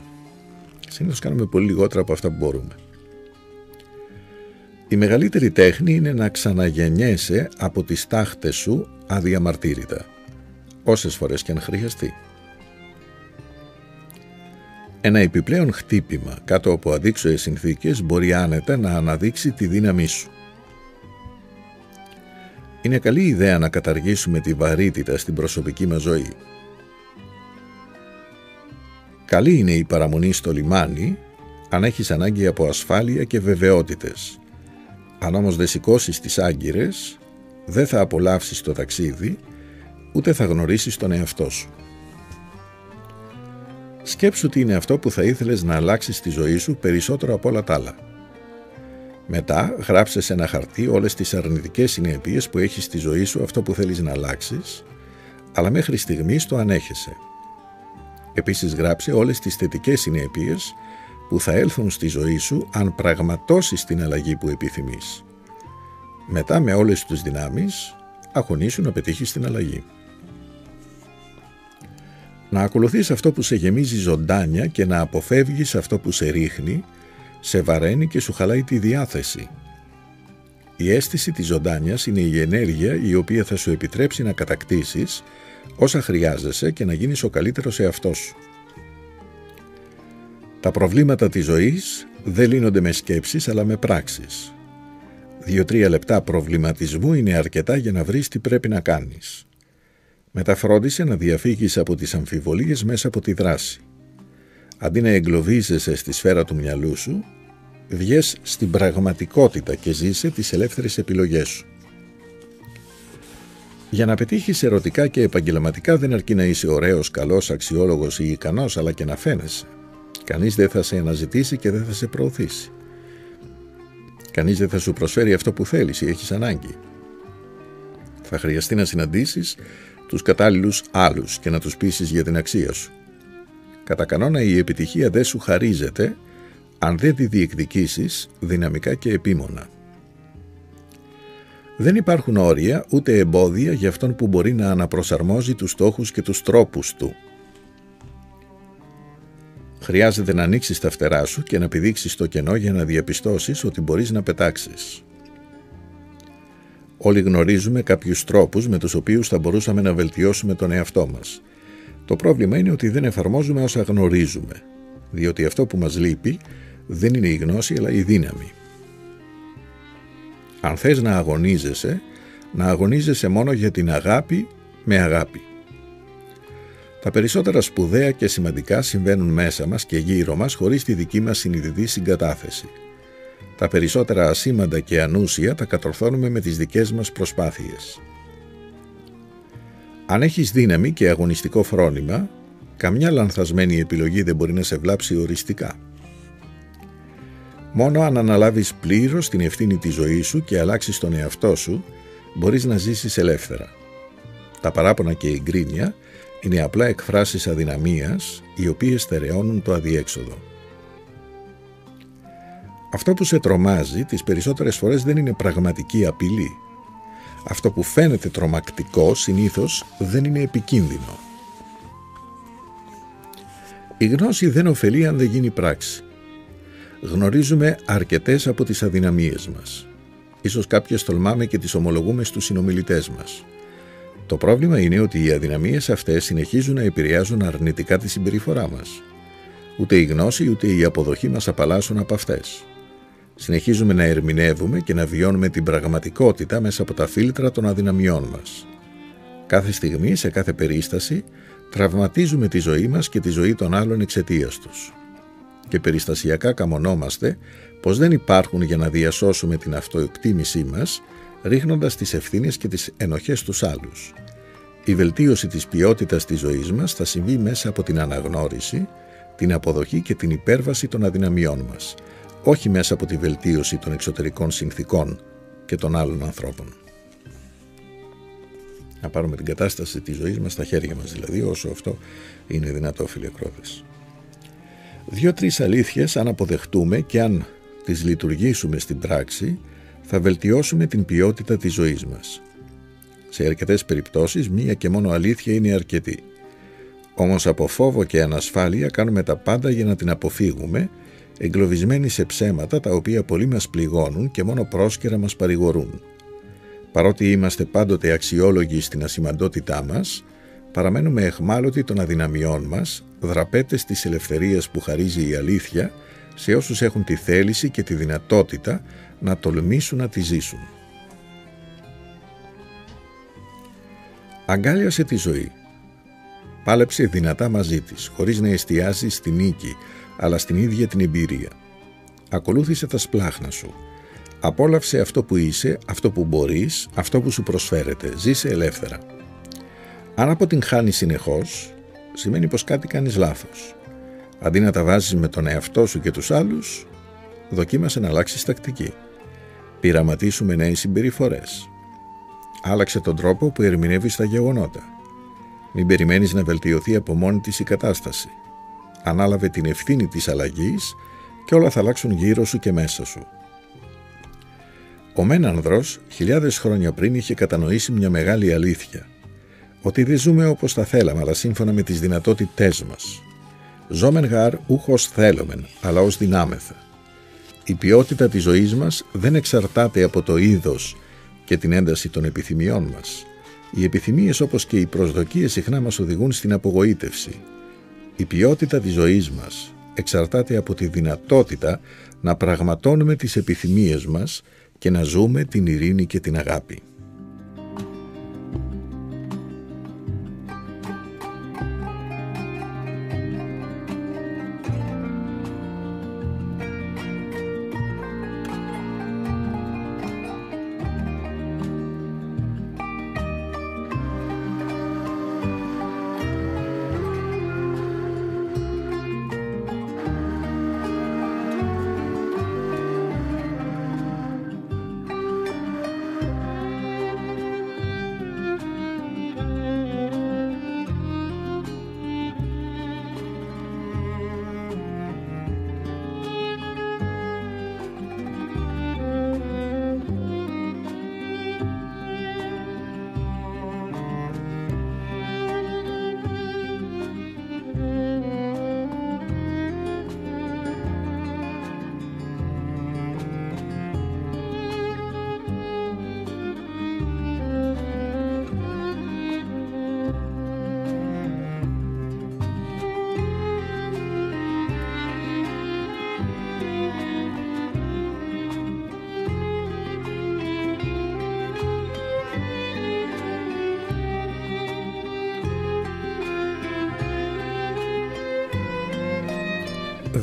Συνήθως κάνουμε πολύ λιγότερα από αυτά που μπορούμε. Η μεγαλύτερη τέχνη είναι να ξαναγεννιέσαι από τις τάχτες σου αδιαμαρτύρητα, όσες φορές και αν χρειαστεί. Ένα επιπλέον χτύπημα κάτω από συνθήκες μπορεί άνετα να αναδείξει τη δύναμή σου. Είναι καλή ιδέα να καταργήσουμε τη βαρύτητα στην προσωπική μας ζωή. Καλή είναι η παραμονή στο λιμάνι αν έχεις ανάγκη από ασφάλεια και βεβαιότητες. Αν όμως δεν σηκώσεις τις άγκυρες, δεν θα απολαύσεις το ταξίδι, ούτε θα γνωρίσεις τον εαυτό σου. Σκέψου τι είναι αυτό που θα ήθελες να αλλάξεις στη ζωή σου περισσότερο από όλα τα άλλα. Μετά γράψε σε ένα χαρτί όλες τις αρνητικές συνέπειες που έχεις στη ζωή σου αυτό που θέλεις να αλλάξεις, αλλά μέχρι στιγμής το ανέχεσαι. Επίσης γράψε όλες τις θετικές συνέπειες που θα έλθουν στη ζωή σου αν πραγματώσεις την αλλαγή που επιθυμείς. Μετά με όλες τους δυνάμεις αγωνίσου να πετύχεις την αλλαγή. Να ακολουθείς αυτό που σε γεμίζει ζωντάνια και να αποφεύγεις αυτό που σε ρίχνει, σε βαραίνει και σου χαλάει τη διάθεση. Η αίσθηση της ζωντάνιας είναι η ενέργεια η οποία θα σου επιτρέψει να κατακτήσεις όσα χρειάζεσαι και να γίνεις ο καλύτερος εαυτός σου. Τα προβλήματα της ζωής δεν λύνονται με σκέψεις αλλά με πράξεις. Δύο-τρία λεπτά προβληματισμού είναι αρκετά για να βρεις τι πρέπει να κάνεις. Μεταφρόντισε να διαφύγεις από τις αμφιβολίες μέσα από τη δράση. Αντί να εγκλωβίζεσαι στη σφαίρα του μυαλού σου, βγες στην πραγματικότητα και ζήσε τις ελεύθερες επιλογές σου. Για να πετύχεις ερωτικά και επαγγελματικά δεν αρκεί να είσαι ωραίος, καλός, αξιόλογος ή ικανός, αλλά και να φαίνεσαι. Κανείς δεν θα σε αναζητήσει και δεν θα σε προωθήσει. Κανείς δεν θα σου προσφέρει αυτό που θέλεις ή έχεις ανάγκη. Θα χρειαστεί να συναντήσεις τους κατάλληλους άλλους και να τους πείσεις για την αξία σου. Κατά κανόνα η επιτυχία δεν σου χαρίζεται αν δεν τη διεκδικήσεις δυναμικά και επίμονα. Δεν υπάρχουν όρια ούτε εμπόδια για αυτόν που μπορεί να αναπροσαρμόζει τους στόχους και τους τρόπους του – Χρειάζεται να ανοίξεις τα φτερά σου και να πηδήξει το κενό για να διαπιστώσεις ότι μπορείς να πετάξεις. Όλοι γνωρίζουμε κάποιους τρόπους με τους οποίους θα μπορούσαμε να βελτιώσουμε τον εαυτό μας. Το πρόβλημα είναι ότι δεν εφαρμόζουμε όσα γνωρίζουμε, διότι αυτό που μας λείπει δεν είναι η γνώση αλλά η δύναμη. Αν θες να αγωνίζεσαι, να αγωνίζεσαι μόνο για την αγάπη με αγάπη. Τα περισσότερα σπουδαία και σημαντικά συμβαίνουν μέσα μας και γύρω μας χωρίς τη δική μας συνειδητή συγκατάθεση. Τα περισσότερα ασήμαντα και ανούσια τα κατορθώνουμε με τις δικές μας προσπάθειες. Αν έχεις δύναμη και αγωνιστικό φρόνημα, καμιά λανθασμένη επιλογή δεν μπορεί να σε βλάψει οριστικά. Μόνο αν αναλάβεις πλήρως την ευθύνη της ζωής σου και αλλάξεις τον εαυτό σου, μπορείς να ζήσεις ελεύθερα. Τα παράπονα και η γκρίνια είναι απλά εκφράσεις αδυναμίας οι οποίες στερεώνουν το αδιέξοδο. Αυτό που σε τρομάζει τις περισσότερες φορές δεν είναι πραγματική απειλή. Αυτό που φαίνεται τρομακτικό συνήθως δεν είναι επικίνδυνο. Η γνώση δεν ωφελεί αν δεν γίνει πράξη. Γνωρίζουμε αρκετές από τις αδυναμίες μας. Ίσως κάποιες τολμάμε και τις ομολογούμε στους συνομιλητές μας. Το πρόβλημα είναι ότι οι αδυναμίες αυτές συνεχίζουν να επηρεάζουν αρνητικά τη συμπεριφορά μας. Ούτε η γνώση ούτε η αποδοχή μας απαλλάσσουν από αυτές. Συνεχίζουμε να ερμηνεύουμε και να βιώνουμε την πραγματικότητα μέσα από τα φίλτρα των αδυναμιών μας. Κάθε στιγμή, σε κάθε περίσταση, τραυματίζουμε τη ζωή μας και τη ζωή των άλλων εξαιτίας τους. Και περιστασιακά καμονόμαστε πως δεν υπάρχουν για να διασώσουμε την αυτοεκτίμησή μας ρίχνοντας τις ευθύνες και τις ενοχές στους άλλους. Η βελτίωση της ποιότητας της ζωής μας θα συμβεί μέσα από την αναγνώριση, την αποδοχή και την υπέρβαση των αδυναμιών μας, όχι μέσα από τη βελτίωση των εξωτερικών συνθήκων και των άλλων ανθρώπων. Να πάρουμε την κατάσταση της ζωής μας στα χέρια μας, δηλαδή όσο αυτό είναι δυνατό φιλεκρότες. Δύο-τρεις αλήθειες αν αποδεχτούμε και αν τις λειτουργήσουμε στην πράξη θα βελτιώσουμε την ποιότητα της ζωής μας. Σε αρκετές περιπτώσεις μία και μόνο αλήθεια είναι αρκετή. Όμως από φόβο και ανασφάλεια κάνουμε τα πάντα για να την αποφύγουμε, εγκλωβισμένοι σε ψέματα τα οποία πολλοί μας πληγώνουν και μόνο πρόσκαιρα μας παρηγορούν. Παρότι είμαστε πάντοτε αξιόλογοι στην ασημαντότητά μας, παραμένουμε εχμάλωτοι των αδυναμιών μας, δραπέτες της ελευθερίας που χαρίζει η αλήθεια σε όσους έχουν τη θέληση και τη δυνατότητα να τολμήσουν να τη ζήσουν. Αγκάλιασε τη ζωή. Πάλεψε δυνατά μαζί της, χωρίς να εστιάζει στη νίκη, αλλά στην ίδια την εμπειρία. Ακολούθησε τα σπλάχνα σου. Απόλαυσε αυτό που είσαι, αυτό που μπορείς, αυτό που σου προσφέρεται. Ζήσε ελεύθερα. Αν αποτυγχάνει συνεχώς, σημαίνει πως κάτι κάνεις λάθος. Αντί να τα βάζεις με τον εαυτό σου και τους άλλους, δοκίμασε να αλλάξεις τακτική. Πειραματίσουμε νέες συμπεριφορές. Άλλαξε τον τρόπο που ερμηνεύεις τα γεγονότα. Μην περιμένεις να βελτιωθεί από μόνη της η κατάσταση. Ανάλαβε την ευθύνη της αλλαγής και όλα θα αλλάξουν γύρω σου και μέσα σου. Ο Μένανδρος χιλιάδες χρόνια πριν είχε κατανοήσει μια μεγάλη αλήθεια. Ότι δεν ζούμε όπως θα θέλαμε, αλλά σύμφωνα με τις δυνατότητές μας. Ζόμεν γάρ ούχος θέλομεν, αλλά ως δυνάμεθα. Η ποιότητα της ζωής μας δεν εξαρτάται από το είδος και την ένταση των επιθυμιών μας. Οι επιθυμίες όπως και οι προσδοκίες συχνά μας οδηγούν στην απογοήτευση. Η ποιότητα της ζωής μας εξαρτάται από τη δυνατότητα να πραγματώνουμε τις επιθυμίες μας και να ζούμε την ειρήνη και την αγάπη.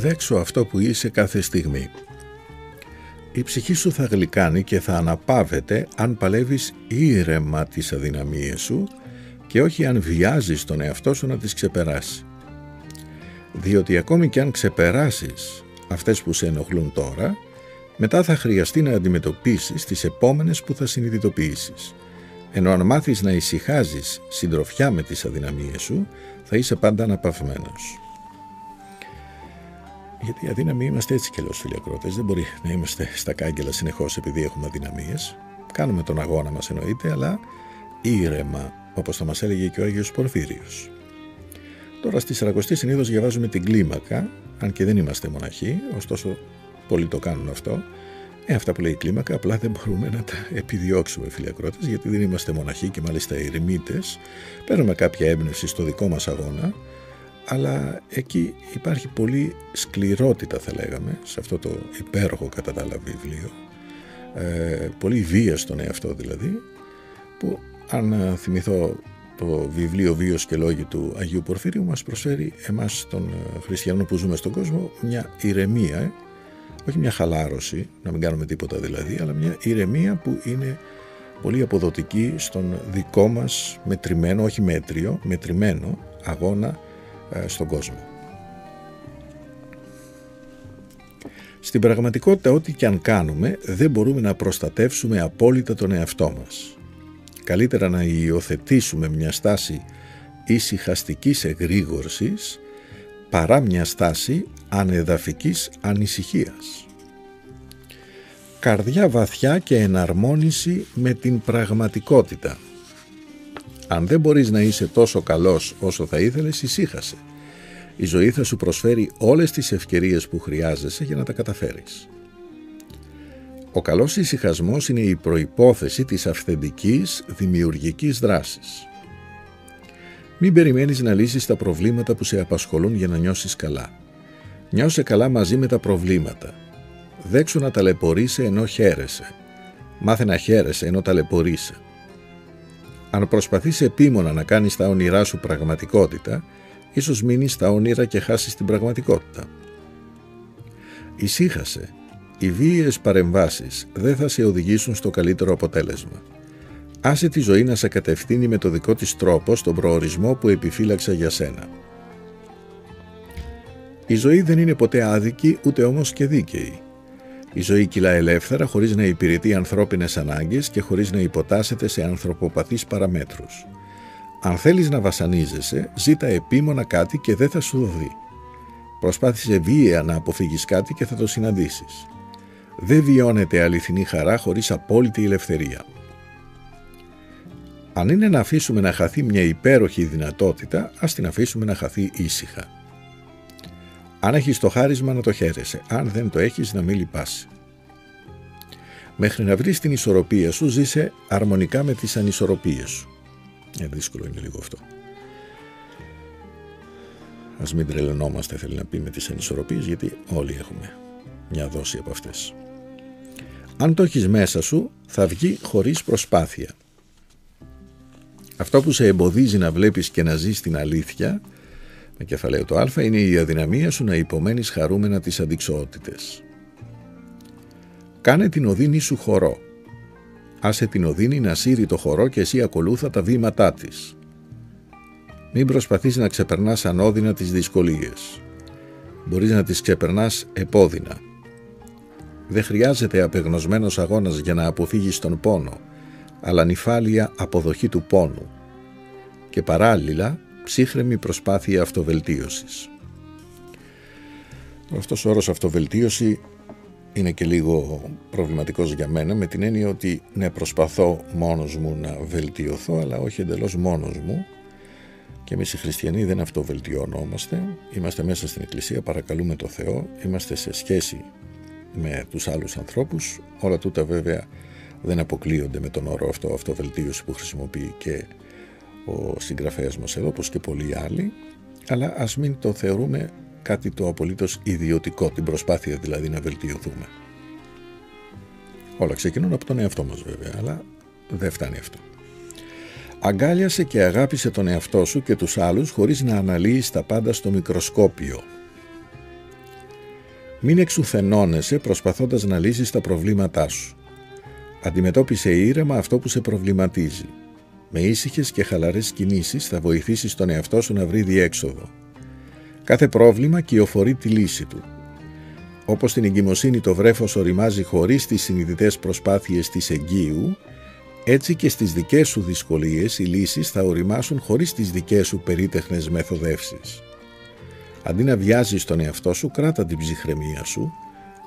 Δέξω αυτό που είσαι κάθε στιγμή. Η ψυχή σου θα γλυκάνει και θα αναπαύεται αν παλεύεις ήρεμα τις αδυναμίες σου και όχι αν βιάζεις τον εαυτό σου να τις ξεπεράσει. Διότι ακόμη και αν ξεπεράσεις αυτές που σε ενοχλούν τώρα, μετά θα χρειαστεί να αντιμετωπίσεις τις επόμενες που θα συνειδητοποιήσεις. Ενώ αν μάθεις να ησυχάζεις συντροφιά με τις αδυναμίες σου, θα είσαι πάντα αναπαυμένος. Γιατί αδύναμοι είμαστε έτσι κι αλλιώς φιλιακρότε. Δεν μπορεί να είμαστε στα κάγκελα συνεχώς επειδή έχουμε αδυναμίες. Κάνουμε τον αγώνα μας εννοείται, αλλά ήρεμα, όπως θα μας έλεγε και ο Άγιος Πορφύριος. Τώρα στη Σαρακοστή συνήθως διαβάζουμε την κλίμακα, αν και δεν είμαστε μοναχοί, ωστόσο πολλοί το κάνουν αυτό. Ε, αυτά που λέει η κλίμακα απλά δεν μπορούμε να τα επιδιώξουμε φιλιακρότε, γιατί δεν είμαστε μοναχοί και μάλιστα ερημίτες. Παίρνουμε κάποια έμπνευση στο δικό μας αγώνα αλλά εκεί υπάρχει πολύ σκληρότητα θα λέγαμε σε αυτό το υπέροχο κατά τα άλλα βιβλίο. Ε, πολύ βία στον εαυτό δηλαδή που αν θυμηθώ το βιβλίο «Βίος και λόγοι» του Αγίου Πορφύριου μας προσφέρει εμάς των ε, χριστιανών που ζούμε στον κόσμο μια ηρεμία ε, όχι μια χαλάρωση, να μην κάνουμε τίποτα δηλαδή αλλά μια ηρεμία που είναι πολύ αποδοτική στον δικό μας μετρημένο, όχι μέτριο, μετρημένο αγώνα ε, στον κόσμο. Στην πραγματικότητα ό,τι και αν κάνουμε δεν μπορούμε να προστατεύσουμε απόλυτα τον εαυτό μας. Καλύτερα να υιοθετήσουμε μια στάση ησυχαστικής εγρήγορσης παρά μια στάση ανεδαφικής ανησυχίας. Καρδιά βαθιά και εναρμόνιση με την πραγματικότητα – αν δεν μπορείς να είσαι τόσο καλός όσο θα ήθελες, ησύχασε. Η ζωή θα σου προσφέρει όλες τις ευκαιρίες που χρειάζεσαι για να τα καταφέρεις. Ο καλός ησυχασμός είναι η προϋπόθεση της αυθεντικής δημιουργικής δράσης. Μην περιμένεις να λύσεις τα προβλήματα που σε απασχολούν για να νιώσεις καλά. Νιώσε καλά μαζί με τα προβλήματα. Δέξου να ταλαιπωρείσαι ενώ χαίρεσαι. Μάθε να χαίρεσαι ενώ ταλαιπωρείσαι. Αν προσπαθείς επίμονα να κάνεις τα όνειρά σου πραγματικότητα, ίσως μείνεις στα όνειρα και χάσεις την πραγματικότητα. Ησύχασε. Οι βίαιες παρεμβάσεις δεν θα σε οδηγήσουν στο καλύτερο αποτέλεσμα. Άσε τη ζωή να σε κατευθύνει με το δικό της τρόπο στον προορισμό που επιφύλαξα για σένα. Η ζωή δεν είναι ποτέ άδικη ούτε όμως και δίκαιη. Η ζωή κυλά ελεύθερα χωρίς να υπηρετεί ανθρώπινες ανάγκες και χωρίς να υποτάσσεται σε ανθρωποπαθείς παραμέτρους. Αν θέλεις να βασανίζεσαι, ζήτα επίμονα κάτι και δεν θα σου δοθεί. Προσπάθησε βίαια να αποφύγεις κάτι και θα το συναντήσεις. Δεν βιώνεται αληθινή χαρά χωρίς απόλυτη ελευθερία. Αν είναι να αφήσουμε να χαθεί μια υπέροχη δυνατότητα, ας την αφήσουμε να χαθεί ήσυχα. Αν έχεις το χάρισμα να το χαίρεσαι, αν δεν το έχεις να μην λυπάσει. Μέχρι να βρεις την ισορροπία σου, ζήσε αρμονικά με τις ανισορροπίες σου. Ε, δύσκολο είναι λίγο αυτό. Ας μην τρελαινόμαστε, θέλει να πει με τις ανισορροπίες, γιατί όλοι έχουμε μια δόση από αυτές. Αν το έχεις μέσα σου, θα βγει χωρίς προσπάθεια. Αυτό που σε εμποδίζει να βλέπεις και να ζεις την αλήθεια με κεφαλαίο το α είναι η αδυναμία σου να υπομένεις χαρούμενα τις αντικσοότητες. Κάνε την οδύνη σου χορό. Άσε την οδύνη να σύρει το χορό και εσύ ακολούθα τα βήματά της. Μην προσπαθείς να ξεπερνάς ανώδυνα τις δυσκολίες. Μπορείς να τις ξεπερνάς επώδυνα. Δεν χρειάζεται απεγνωσμένος αγώνας για να αποφύγεις τον πόνο, αλλά νυφάλια αποδοχή του πόνου. Και παράλληλα ψύχρεμη προσπάθεια αυτοβελτίωσης. Αυτός ο όρος αυτοβελτίωση είναι και λίγο προβληματικός για μένα με την έννοια ότι ναι προσπαθώ μόνος μου να βελτιωθώ αλλά όχι εντελώς μόνος μου. Και εμείς οι χριστιανοί δεν αυτοβελτιωνόμαστε, είμαστε μέσα στην εκκλησία, παρακαλούμε το Θεό, είμαστε σε σχέση με τους άλλους ανθρώπους, όλα τούτα βέβαια δεν αποκλείονται με τον όρο αυτό αυτοβελτίωση που χρησιμοποιεί και ο συγγραφέας μας εδώ, όπως και πολλοί άλλοι, αλλά ας μην το θεωρούμε κάτι το απολύτως ιδιωτικό, την προσπάθεια δηλαδή να βελτιωθούμε. Όλα ξεκινούν από τον εαυτό μας βέβαια, αλλά δεν φτάνει αυτό. Αγκάλιασε και αγάπησε τον εαυτό σου και τους άλλους χωρίς να αναλύεις τα πάντα στο μικροσκόπιο. Μην εξουθενώνεσαι προσπαθώντας να λύσεις τα προβλήματά σου. Αντιμετώπισε ήρεμα αυτό που σε προβληματίζει. Με ήσυχες και χαλαρές κινήσεις θα βοηθήσεις τον εαυτό σου να βρει διέξοδο. Κάθε πρόβλημα κυοφορεί τη λύση του. Όπως στην εγκυμοσύνη το βρέφος οριμάζει χωρίς τις συνειδητές προσπάθειες της εγγύου, έτσι και στις δικές σου δυσκολίες οι λύσεις θα οριμάσουν χωρίς τις δικές σου περίτεχνες μεθοδεύσεις. Αντί να βιάζεις τον εαυτό σου, κράτα την ψυχραιμία σου,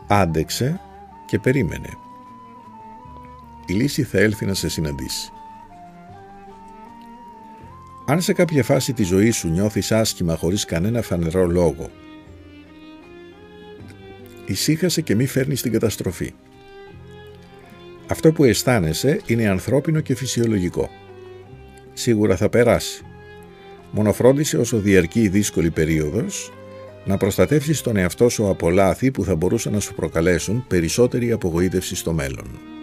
άντεξε και περίμενε. Η λύση θα έλθει να σε συναντήσει. Αν σε κάποια φάση της ζωής σου νιώθεις άσχημα χωρίς κανένα φανερό λόγο, ησύχασε και μη φέρνεις την καταστροφή. Αυτό που αισθάνεσαι είναι ανθρώπινο και φυσιολογικό. Σίγουρα θα περάσει. Μόνο φρόντισε όσο διαρκεί η δύσκολη περίοδος να προστατεύσεις τον εαυτό σου από λάθη που θα μπορούσαν να σου προκαλέσουν περισσότερη απογοήτευση στο μέλλον.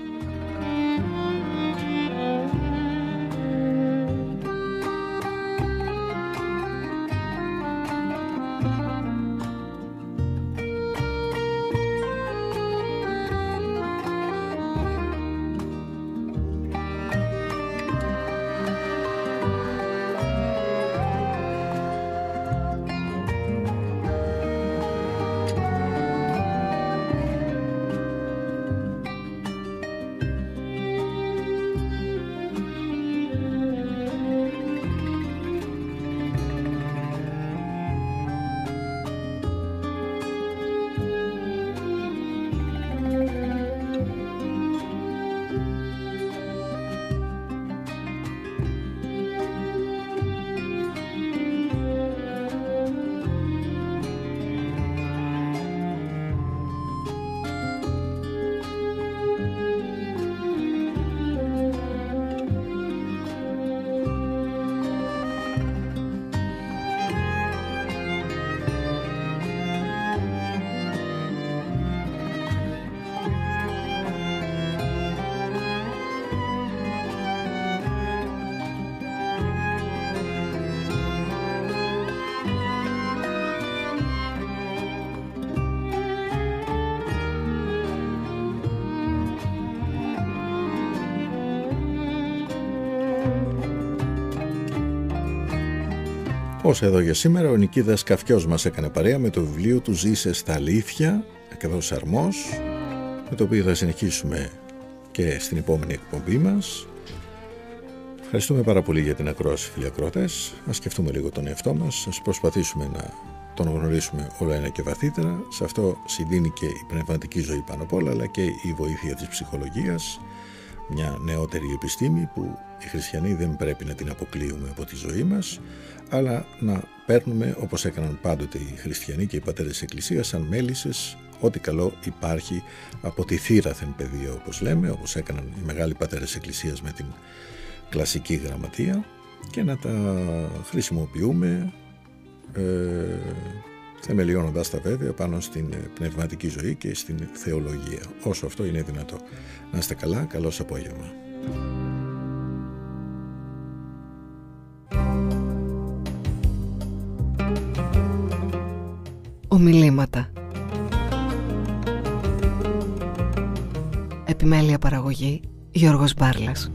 Όσο εδώ για σήμερα, ο Νικίδας Καφιός μας έκανε παρέα με το βιβλίο του «Ζήσε στα αλήθεια», εκδός Αρμός, με το οποίο θα συνεχίσουμε και στην επόμενη εκπομπή μας. Ευχαριστούμε πάρα πολύ για την ακρόαση, φίλοι ακρότες. Ας σκεφτούμε λίγο τον εαυτό μας, ας προσπαθήσουμε να τον γνωρίσουμε όλο ένα και βαθύτερα. Σε αυτό συντείνει και η πνευματική ζωή πάνω απ' όλα, αλλά και η βοήθεια της ψυχολογίας, μια νεότερη επιστήμη που οι χριστιανοί δεν πρέπει να την αποκλείουμε από τη ζωή μας, αλλά να παίρνουμε όπως έκαναν πάντοτε οι χριστιανοί και οι πατέρες της Εκκλησίας σαν μέλισσες ό,τι καλό υπάρχει από τη θύραθεν παιδεία όπως λέμε, όπως έκαναν οι μεγάλοι πατέρες της Εκκλησίας με την κλασική γραμματεία και να τα χρησιμοποιούμε ε, θεμελιώνοντας τα βέβαια πάνω στην πνευματική ζωή και στην θεολογία όσο αυτό είναι δυνατό. Να είστε καλά, καλώς απόγευμα. Ομιλήματα. Επιμέλεια παραγωγή Γιώργος Μπάρλας